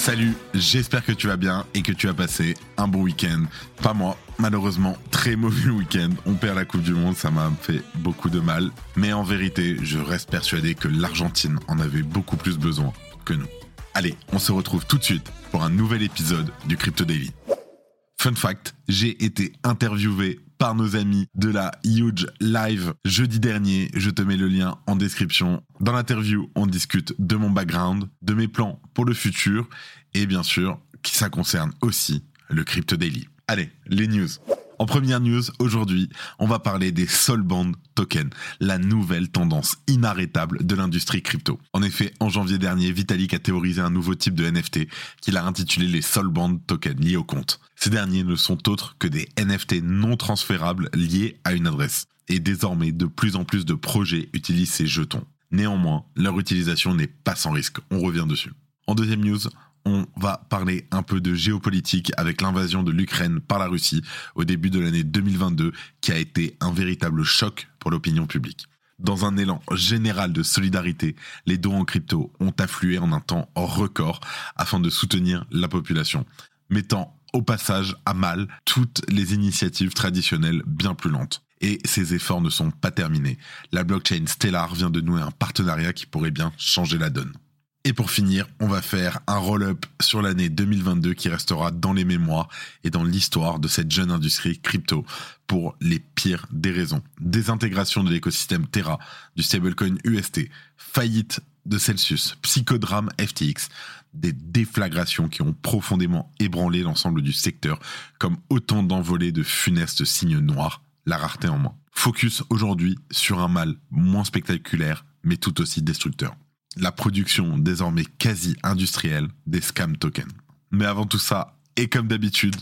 Salut, j'espère que tu vas bien et que tu as passé un bon week-end. Pas moi, malheureusement, très mauvais week-end. On perd la Coupe du Monde, ça m'a fait beaucoup de mal. Mais en vérité, je reste persuadé que l'Argentine en avait beaucoup plus besoin que nous. Allez, on se retrouve tout de suite pour un nouvel épisode du Crypto Daily. Fun fact, j'ai été interviewé par nos amis de la Huge Live jeudi dernier. Je te mets le lien en description. Dans l'interview, on discute de mon background, de mes plans pour le futur et bien sûr, qui ça concerne aussi le Crypto Daily. Allez, les news. En première news, aujourd'hui, on va parler des Solband tokens, la nouvelle tendance inarrêtable de l'industrie crypto. En effet, en janvier dernier, Vitalik a théorisé un nouveau type de NFT qu'il a intitulé les Solband tokens liés au compte. Ces derniers ne sont autres que des NFT non transférables liés à une adresse. Et désormais, de plus en plus de projets utilisent ces jetons. Néanmoins, leur utilisation n'est pas sans risque. On revient dessus. En deuxième news, on va parler un peu de géopolitique avec l'invasion de l'Ukraine par la Russie au début de l'année 2022 qui a été un véritable choc pour l'opinion publique. Dans un élan général de solidarité, les dons en crypto ont afflué en un temps record afin de soutenir la population, mettant au passage à mal toutes les initiatives traditionnelles bien plus lentes. Et ces efforts ne sont pas terminés. La blockchain Stellar vient de nouer un partenariat qui pourrait bien changer la donne. Et pour finir, on va faire un roll-up sur l'année 2022 qui restera dans les mémoires et dans l'histoire de cette jeune industrie crypto pour les pires des raisons. Désintégration de l'écosystème Terra, du stablecoin UST, faillite de Celsius, psychodrame FTX, des déflagrations qui ont profondément ébranlé l'ensemble du secteur comme autant d'envolées de funestes signes noirs, la rareté en moins. Focus aujourd'hui sur un mal moins spectaculaire mais tout aussi destructeur la production désormais quasi industrielle des scam tokens. Mais avant tout ça, et comme d'habitude,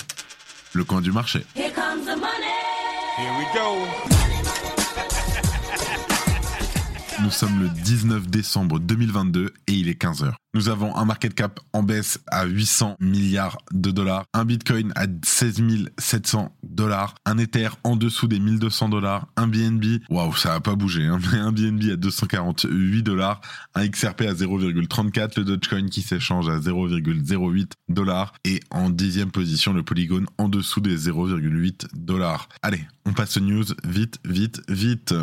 le coin du marché. Here comes the money. Nous sommes le 19 décembre 2022 et il est 15h. Nous avons un market cap en baisse à 800 milliards de dollars, un bitcoin à 16 700 dollars, un ether en dessous des 1200 dollars, un BNB, waouh, ça a pas bougé, hein, mais un BNB à 248 dollars, un XRP à 0,34, le Dogecoin qui s'échange à 0,08 dollars et en dixième position le Polygon en dessous des 0,8 dollars. Allez, on passe aux news vite, vite, vite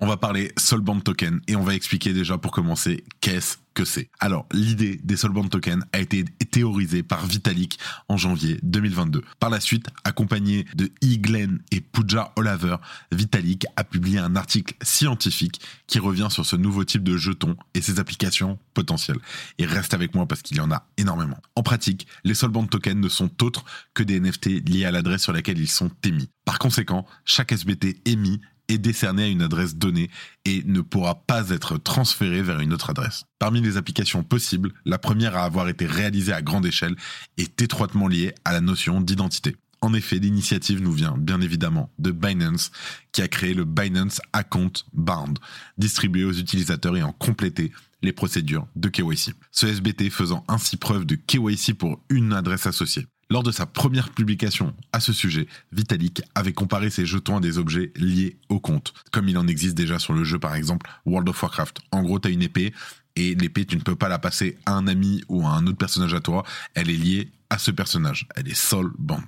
on va parler Solband Token et on va expliquer déjà pour commencer qu'est-ce que c'est. Alors, l'idée des Solband Tokens a été théorisée par Vitalik en janvier 2022. Par la suite, accompagné de E. Glenn et Pooja Olaver, Vitalik a publié un article scientifique qui revient sur ce nouveau type de jeton et ses applications potentielles. Et reste avec moi parce qu'il y en a énormément. En pratique, les Solband Tokens ne sont autres que des NFT liés à l'adresse sur laquelle ils sont émis. Par conséquent, chaque SBT émis est décerné à une adresse donnée et ne pourra pas être transféré vers une autre adresse. Parmi les applications possibles, la première à avoir été réalisée à grande échelle est étroitement liée à la notion d'identité. En effet, l'initiative nous vient bien évidemment de Binance, qui a créé le Binance Account Bound, distribué aux utilisateurs et en complété les procédures de KYC. Ce SBT faisant ainsi preuve de KYC pour une adresse associée. Lors de sa première publication à ce sujet, Vitalik avait comparé ses jetons à des objets liés au compte, comme il en existe déjà sur le jeu par exemple World of Warcraft. En gros, tu as une épée et l'épée, tu ne peux pas la passer à un ami ou à un autre personnage à toi, elle est liée à ce personnage, elle est soul band.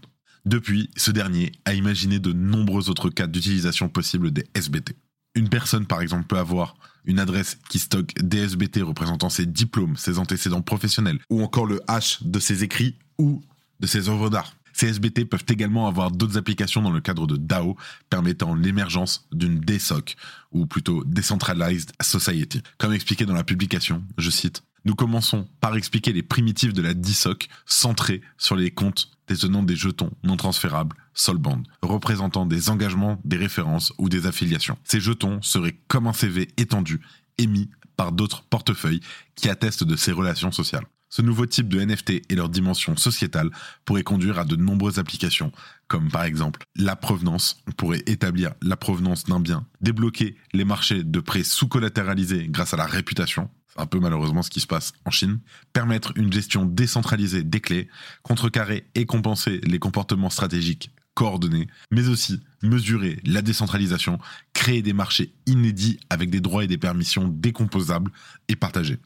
Depuis, ce dernier a imaginé de nombreux autres cas d'utilisation possible des SBT. Une personne, par exemple, peut avoir une adresse qui stocke des SBT représentant ses diplômes, ses antécédents professionnels, ou encore le hash de ses écrits, ou de ces œuvres d'art. Ces SBT peuvent également avoir d'autres applications dans le cadre de DAO permettant l'émergence d'une DSOC, ou plutôt Decentralized Society. Comme expliqué dans la publication, je cite, Nous commençons par expliquer les primitives de la DSOC centrées sur les comptes détenant des jetons non transférables Solband, représentant des engagements, des références ou des affiliations. Ces jetons seraient comme un CV étendu, émis par d'autres portefeuilles qui attestent de ces relations sociales. Ce nouveau type de NFT et leur dimension sociétale pourraient conduire à de nombreuses applications, comme par exemple la provenance, on pourrait établir la provenance d'un bien, débloquer les marchés de prêts sous-collatéralisés grâce à la réputation, c'est un peu malheureusement ce qui se passe en Chine, permettre une gestion décentralisée des clés, contrecarrer et compenser les comportements stratégiques coordonnés, mais aussi mesurer la décentralisation, créer des marchés inédits avec des droits et des permissions décomposables et partagés.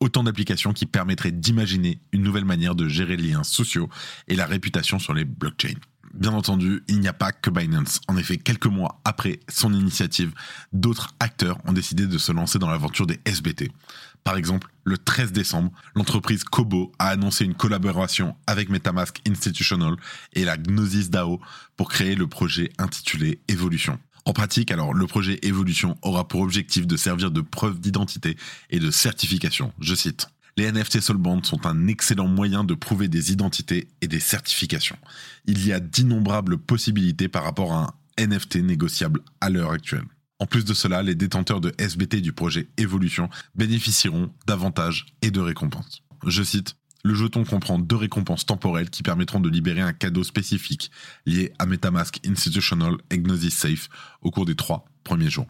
Autant d'applications qui permettraient d'imaginer une nouvelle manière de gérer les liens sociaux et la réputation sur les blockchains. Bien entendu, il n'y a pas que Binance. En effet, quelques mois après son initiative, d'autres acteurs ont décidé de se lancer dans l'aventure des SBT. Par exemple, le 13 décembre, l'entreprise Kobo a annoncé une collaboration avec MetaMask Institutional et la Gnosis DAO pour créer le projet intitulé Evolution. En pratique, alors, le projet Evolution aura pour objectif de servir de preuve d'identité et de certification. Je cite. Les NFT Soulband sont un excellent moyen de prouver des identités et des certifications. Il y a d'innombrables possibilités par rapport à un NFT négociable à l'heure actuelle. En plus de cela, les détenteurs de SBT du projet Evolution bénéficieront d'avantages et de récompenses. Je cite le jeton comprend deux récompenses temporelles qui permettront de libérer un cadeau spécifique lié à MetaMask Institutional et Safe au cours des 3, premier jour.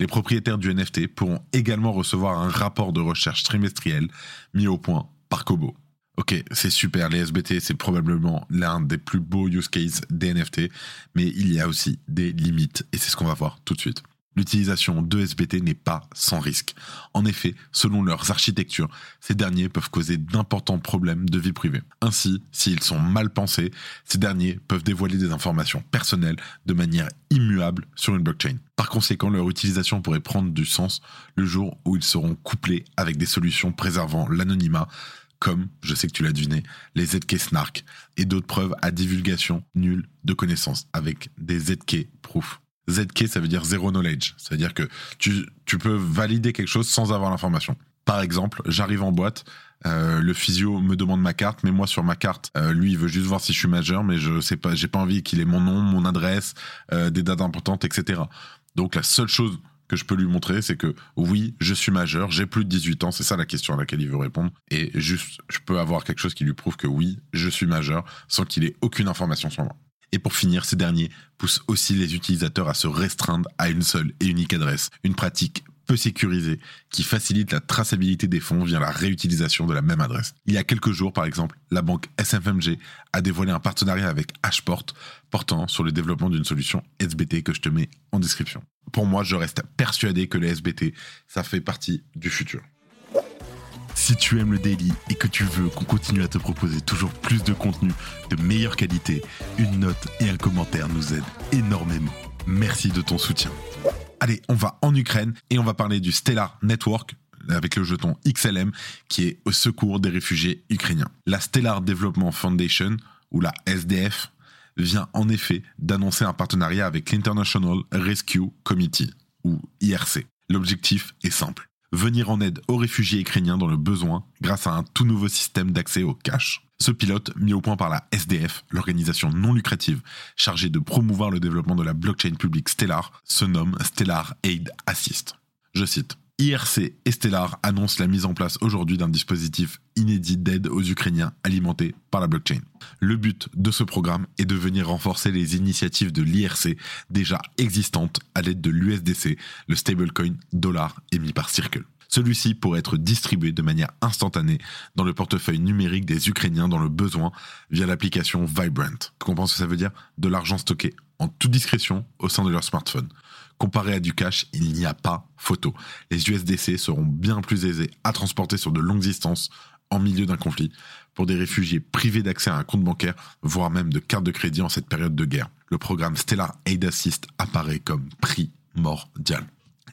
Les propriétaires du NFT pourront également recevoir un rapport de recherche trimestriel mis au point par Kobo. Ok, c'est super, les SBT, c'est probablement l'un des plus beaux use cases des NFT, mais il y a aussi des limites, et c'est ce qu'on va voir tout de suite. L'utilisation de SBT n'est pas sans risque. En effet, selon leurs architectures, ces derniers peuvent causer d'importants problèmes de vie privée. Ainsi, s'ils sont mal pensés, ces derniers peuvent dévoiler des informations personnelles de manière immuable sur une blockchain. Par conséquent, leur utilisation pourrait prendre du sens le jour où ils seront couplés avec des solutions préservant l'anonymat, comme, je sais que tu l'as deviné, les ZK Snark et d'autres preuves à divulgation nulle de connaissances avec des ZK Proof. ZK, ça veut dire zero knowledge. C'est-à-dire que tu, peux valider quelque chose sans avoir l'information. Par exemple, j'arrive en boîte, euh, le physio me demande ma carte, mais moi sur ma carte, euh, lui il veut juste voir si je suis majeur, mais je sais pas, j'ai pas envie qu'il ait mon nom, mon adresse, euh, des dates importantes, etc. Donc la seule chose que je peux lui montrer, c'est que oui, je suis majeur, j'ai plus de 18 ans, c'est ça la question à laquelle il veut répondre, et juste, je peux avoir quelque chose qui lui prouve que oui, je suis majeur, sans qu'il ait aucune information sur moi. Et pour finir, ces derniers poussent aussi les utilisateurs à se restreindre à une seule et unique adresse, une pratique peu sécurisée qui facilite la traçabilité des fonds via la réutilisation de la même adresse. Il y a quelques jours, par exemple, la banque SFMG a dévoilé un partenariat avec Hashport portant sur le développement d'une solution SBT que je te mets en description. Pour moi, je reste persuadé que les SBT, ça fait partie du futur. Si tu aimes le daily et que tu veux qu'on continue à te proposer toujours plus de contenu de meilleure qualité, une note et un commentaire nous aident énormément. Merci de ton soutien. Allez, on va en Ukraine et on va parler du Stellar Network avec le jeton XLM qui est au secours des réfugiés ukrainiens. La Stellar Development Foundation, ou la SDF, vient en effet d'annoncer un partenariat avec l'International Rescue Committee, ou IRC. L'objectif est simple venir en aide aux réfugiés ukrainiens dans le besoin grâce à un tout nouveau système d'accès au cash. Ce pilote, mis au point par la SDF, l'organisation non lucrative chargée de promouvoir le développement de la blockchain publique Stellar, se nomme Stellar Aid Assist. Je cite. IRC et Stellar annoncent la mise en place aujourd'hui d'un dispositif inédit d'aide aux Ukrainiens alimenté par la blockchain. Le but de ce programme est de venir renforcer les initiatives de l'IRC déjà existantes à l'aide de l'USDC, le stablecoin dollar émis par Circle. Celui-ci pourrait être distribué de manière instantanée dans le portefeuille numérique des Ukrainiens dans le besoin via l'application Vibrant. Qu'on pense que ça veut dire De l'argent stocké en toute discrétion au sein de leur smartphone. Comparé à du cash, il n'y a pas photo. Les USDC seront bien plus aisés à transporter sur de longues distances en milieu d'un conflit pour des réfugiés privés d'accès à un compte bancaire, voire même de carte de crédit en cette période de guerre. Le programme Stellar Aid Assist apparaît comme primordial.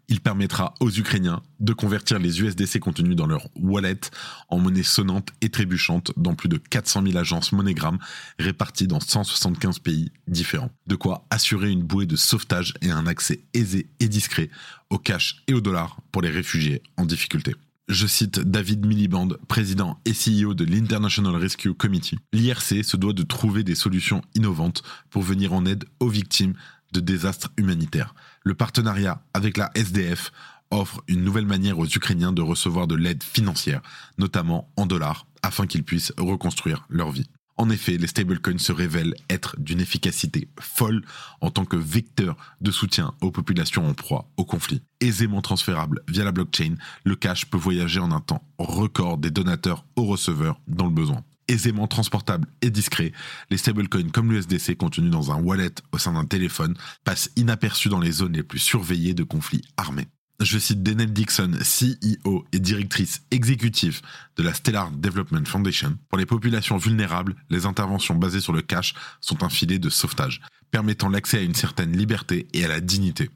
Il permettra aux Ukrainiens de convertir les USDC contenus dans leur wallet en monnaie sonnante et trébuchante dans plus de 400 000 agences MoneyGram réparties dans 175 pays différents. De quoi assurer une bouée de sauvetage et un accès aisé et discret au cash et au dollar pour les réfugiés en difficulté. Je cite David Miliband, président et CEO de l'International Rescue Committee. L'IRC se doit de trouver des solutions innovantes pour venir en aide aux victimes de désastres humanitaires. Le partenariat avec la SDF offre une nouvelle manière aux Ukrainiens de recevoir de l'aide financière, notamment en dollars, afin qu'ils puissent reconstruire leur vie. En effet, les stablecoins se révèlent être d'une efficacité folle en tant que vecteur de soutien aux populations en proie au conflit. Aisément transférable via la blockchain, le cash peut voyager en un temps record des donateurs aux receveurs dans le besoin aisément transportable et discret, les stablecoins comme l'USDC contenus dans un wallet au sein d'un téléphone passent inaperçus dans les zones les plus surveillées de conflits armés. Je cite Denel Dixon, CEO et directrice exécutive de la Stellar Development Foundation. Pour les populations vulnérables, les interventions basées sur le cash sont un filet de sauvetage, permettant l'accès à une certaine liberté et à la dignité.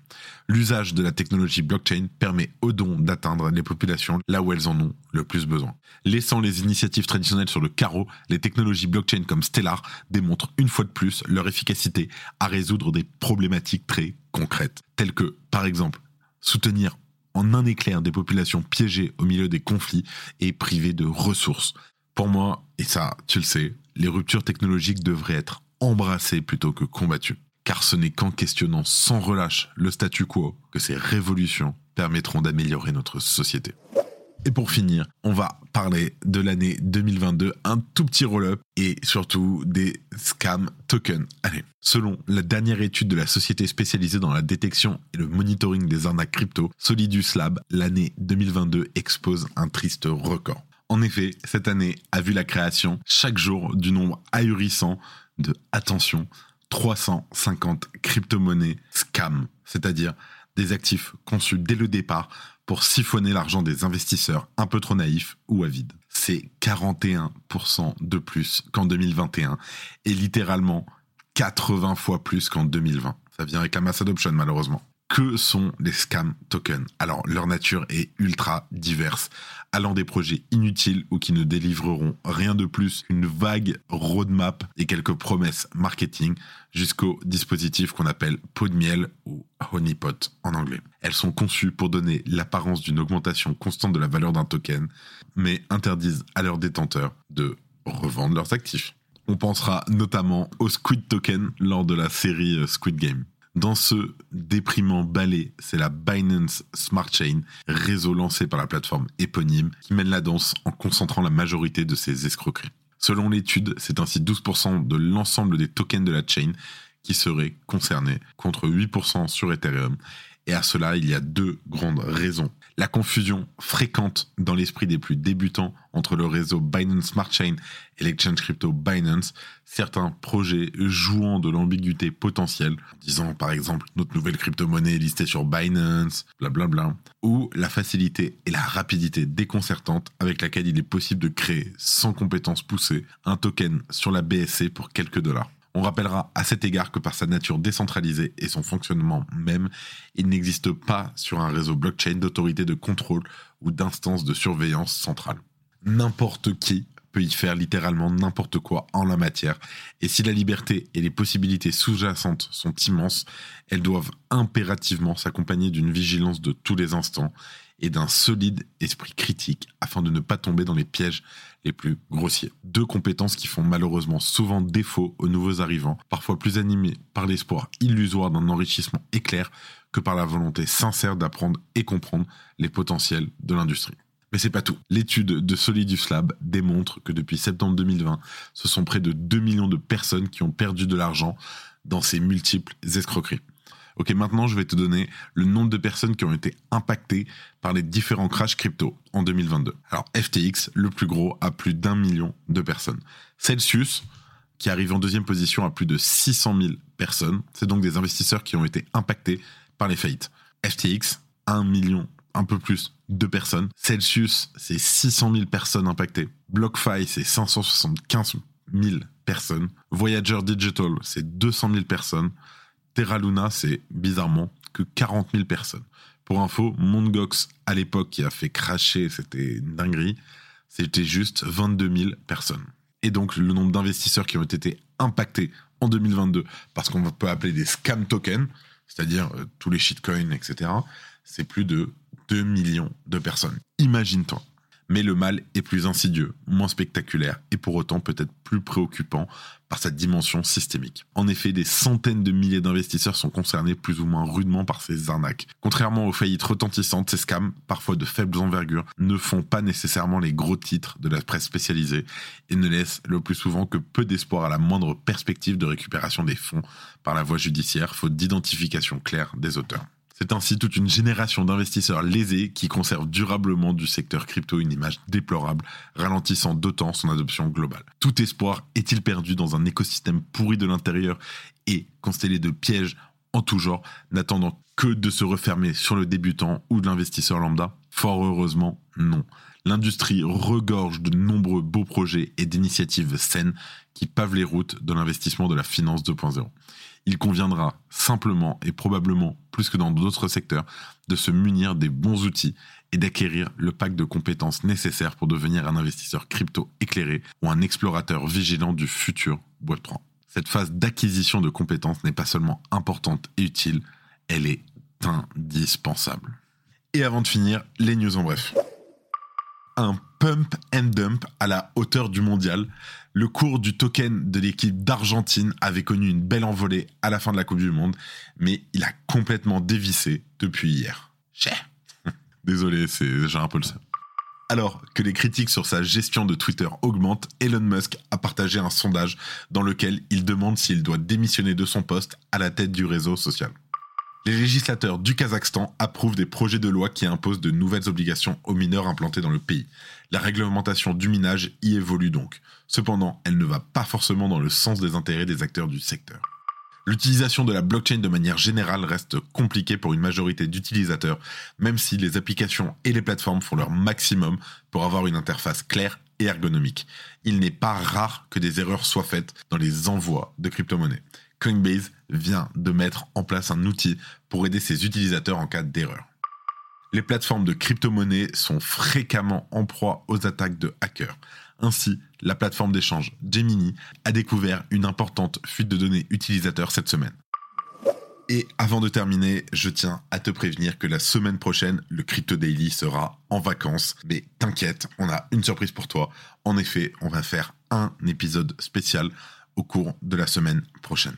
L'usage de la technologie blockchain permet aux dons d'atteindre les populations là où elles en ont le plus besoin. Laissant les initiatives traditionnelles sur le carreau, les technologies blockchain comme Stellar démontrent une fois de plus leur efficacité à résoudre des problématiques très concrètes, telles que, par exemple, soutenir en un éclair des populations piégées au milieu des conflits et privées de ressources. Pour moi, et ça tu le sais, les ruptures technologiques devraient être embrassées plutôt que combattues. Car ce n'est qu'en questionnant sans relâche le statu quo que ces révolutions permettront d'améliorer notre société. Et pour finir, on va parler de l'année 2022, un tout petit roll-up et surtout des scam tokens. Allez, selon la dernière étude de la société spécialisée dans la détection et le monitoring des arnaques crypto, Solidus Lab, l'année 2022 expose un triste record. En effet, cette année a vu la création chaque jour du nombre ahurissant de, attention, 350 crypto-monnaies scam, c'est-à-dire des actifs conçus dès le départ pour siphonner l'argent des investisseurs un peu trop naïfs ou avides. C'est 41% de plus qu'en 2021 et littéralement 80 fois plus qu'en 2020. Ça vient avec la mass adoption malheureusement que sont les scam tokens? Alors, leur nature est ultra diverse, allant des projets inutiles ou qui ne délivreront rien de plus qu'une vague roadmap et quelques promesses marketing, jusqu'au dispositif qu'on appelle pot de miel ou honeypot en anglais. Elles sont conçues pour donner l'apparence d'une augmentation constante de la valeur d'un token, mais interdisent à leurs détenteurs de revendre leurs actifs. On pensera notamment au Squid Token lors de la série euh, Squid Game. Dans ce déprimant ballet, c'est la Binance Smart Chain, réseau lancé par la plateforme éponyme, qui mène la danse en concentrant la majorité de ses escroqueries. Selon l'étude, c'est ainsi 12% de l'ensemble des tokens de la chain qui seraient concernés, contre 8% sur Ethereum. Et à cela, il y a deux grandes raisons la confusion fréquente dans l'esprit des plus débutants entre le réseau Binance Smart Chain et l'exchange crypto Binance, certains projets jouant de l'ambiguïté potentielle, disant par exemple notre nouvelle crypto-monnaie listée sur Binance, blablabla, ou la facilité et la rapidité déconcertante avec laquelle il est possible de créer sans compétences poussées un token sur la BSC pour quelques dollars. On rappellera à cet égard que par sa nature décentralisée et son fonctionnement même, il n'existe pas sur un réseau blockchain d'autorité de contrôle ou d'instance de surveillance centrale. N'importe qui peut y faire littéralement n'importe quoi en la matière, et si la liberté et les possibilités sous-jacentes sont immenses, elles doivent impérativement s'accompagner d'une vigilance de tous les instants et d'un solide esprit critique afin de ne pas tomber dans les pièges les plus grossiers. Deux compétences qui font malheureusement souvent défaut aux nouveaux arrivants, parfois plus animés par l'espoir illusoire d'un enrichissement éclair que par la volonté sincère d'apprendre et comprendre les potentiels de l'industrie. Mais c'est pas tout. L'étude de Solidus Lab démontre que depuis septembre 2020, ce sont près de 2 millions de personnes qui ont perdu de l'argent dans ces multiples escroqueries. Ok, maintenant je vais te donner le nombre de personnes qui ont été impactées par les différents crashs crypto en 2022. Alors FTX, le plus gros, a plus d'un million de personnes. Celsius, qui arrive en deuxième position, a plus de 600 000 personnes. C'est donc des investisseurs qui ont été impactés par les faillites. FTX, 1 million, un peu plus de personnes. Celsius, c'est 600 000 personnes impactées. BlockFi, c'est 575 000 personnes. Voyager Digital, c'est 200 000 personnes. Terra Luna, c'est bizarrement que 40 000 personnes. Pour info, Mongox, à l'époque, qui a fait cracher, c'était une dinguerie, c'était juste 22 000 personnes. Et donc, le nombre d'investisseurs qui ont été impactés en 2022 parce qu'on peut appeler des scam tokens, c'est-à-dire euh, tous les shitcoins, etc., c'est plus de 2 millions de personnes. Imagine-toi. Mais le mal est plus insidieux, moins spectaculaire et pour autant peut-être plus préoccupant par sa dimension systémique. En effet, des centaines de milliers d'investisseurs sont concernés plus ou moins rudement par ces arnaques. Contrairement aux faillites retentissantes, ces scams, parfois de faibles envergures, ne font pas nécessairement les gros titres de la presse spécialisée et ne laissent le plus souvent que peu d'espoir à la moindre perspective de récupération des fonds par la voie judiciaire, faute d'identification claire des auteurs. C'est ainsi toute une génération d'investisseurs lésés qui conservent durablement du secteur crypto une image déplorable, ralentissant d'autant son adoption globale. Tout espoir est-il perdu dans un écosystème pourri de l'intérieur et constellé de pièges en tout genre, n'attendant que de se refermer sur le débutant ou de l'investisseur lambda? Fort heureusement, non. L'industrie regorge de nombreux beaux projets et d'initiatives saines qui pavent les routes de l'investissement de la finance 2.0 il conviendra simplement et probablement plus que dans d'autres secteurs de se munir des bons outils et d'acquérir le pack de compétences nécessaires pour devenir un investisseur crypto éclairé ou un explorateur vigilant du futur Web3. Cette phase d'acquisition de compétences n'est pas seulement importante et utile, elle est indispensable. Et avant de finir, les news en bref. Un pump and dump à la hauteur du mondial le cours du token de l'équipe d'Argentine avait connu une belle envolée à la fin de la Coupe du Monde, mais il a complètement dévissé depuis hier. Désolé, j'ai un peu le seum. Alors que les critiques sur sa gestion de Twitter augmentent, Elon Musk a partagé un sondage dans lequel il demande s'il doit démissionner de son poste à la tête du réseau social. Les législateurs du Kazakhstan approuvent des projets de loi qui imposent de nouvelles obligations aux mineurs implantés dans le pays. La réglementation du minage y évolue donc. Cependant, elle ne va pas forcément dans le sens des intérêts des acteurs du secteur. L'utilisation de la blockchain de manière générale reste compliquée pour une majorité d'utilisateurs, même si les applications et les plateformes font leur maximum pour avoir une interface claire et ergonomique. Il n'est pas rare que des erreurs soient faites dans les envois de crypto-monnaies. Coinbase vient de mettre en place un outil pour aider ses utilisateurs en cas d'erreur. Les plateformes de crypto-monnaies sont fréquemment en proie aux attaques de hackers. Ainsi, la plateforme d'échange Gemini a découvert une importante fuite de données utilisateurs cette semaine. Et avant de terminer, je tiens à te prévenir que la semaine prochaine, le Crypto Daily sera en vacances. Mais t'inquiète, on a une surprise pour toi. En effet, on va faire un épisode spécial au cours de la semaine prochaine.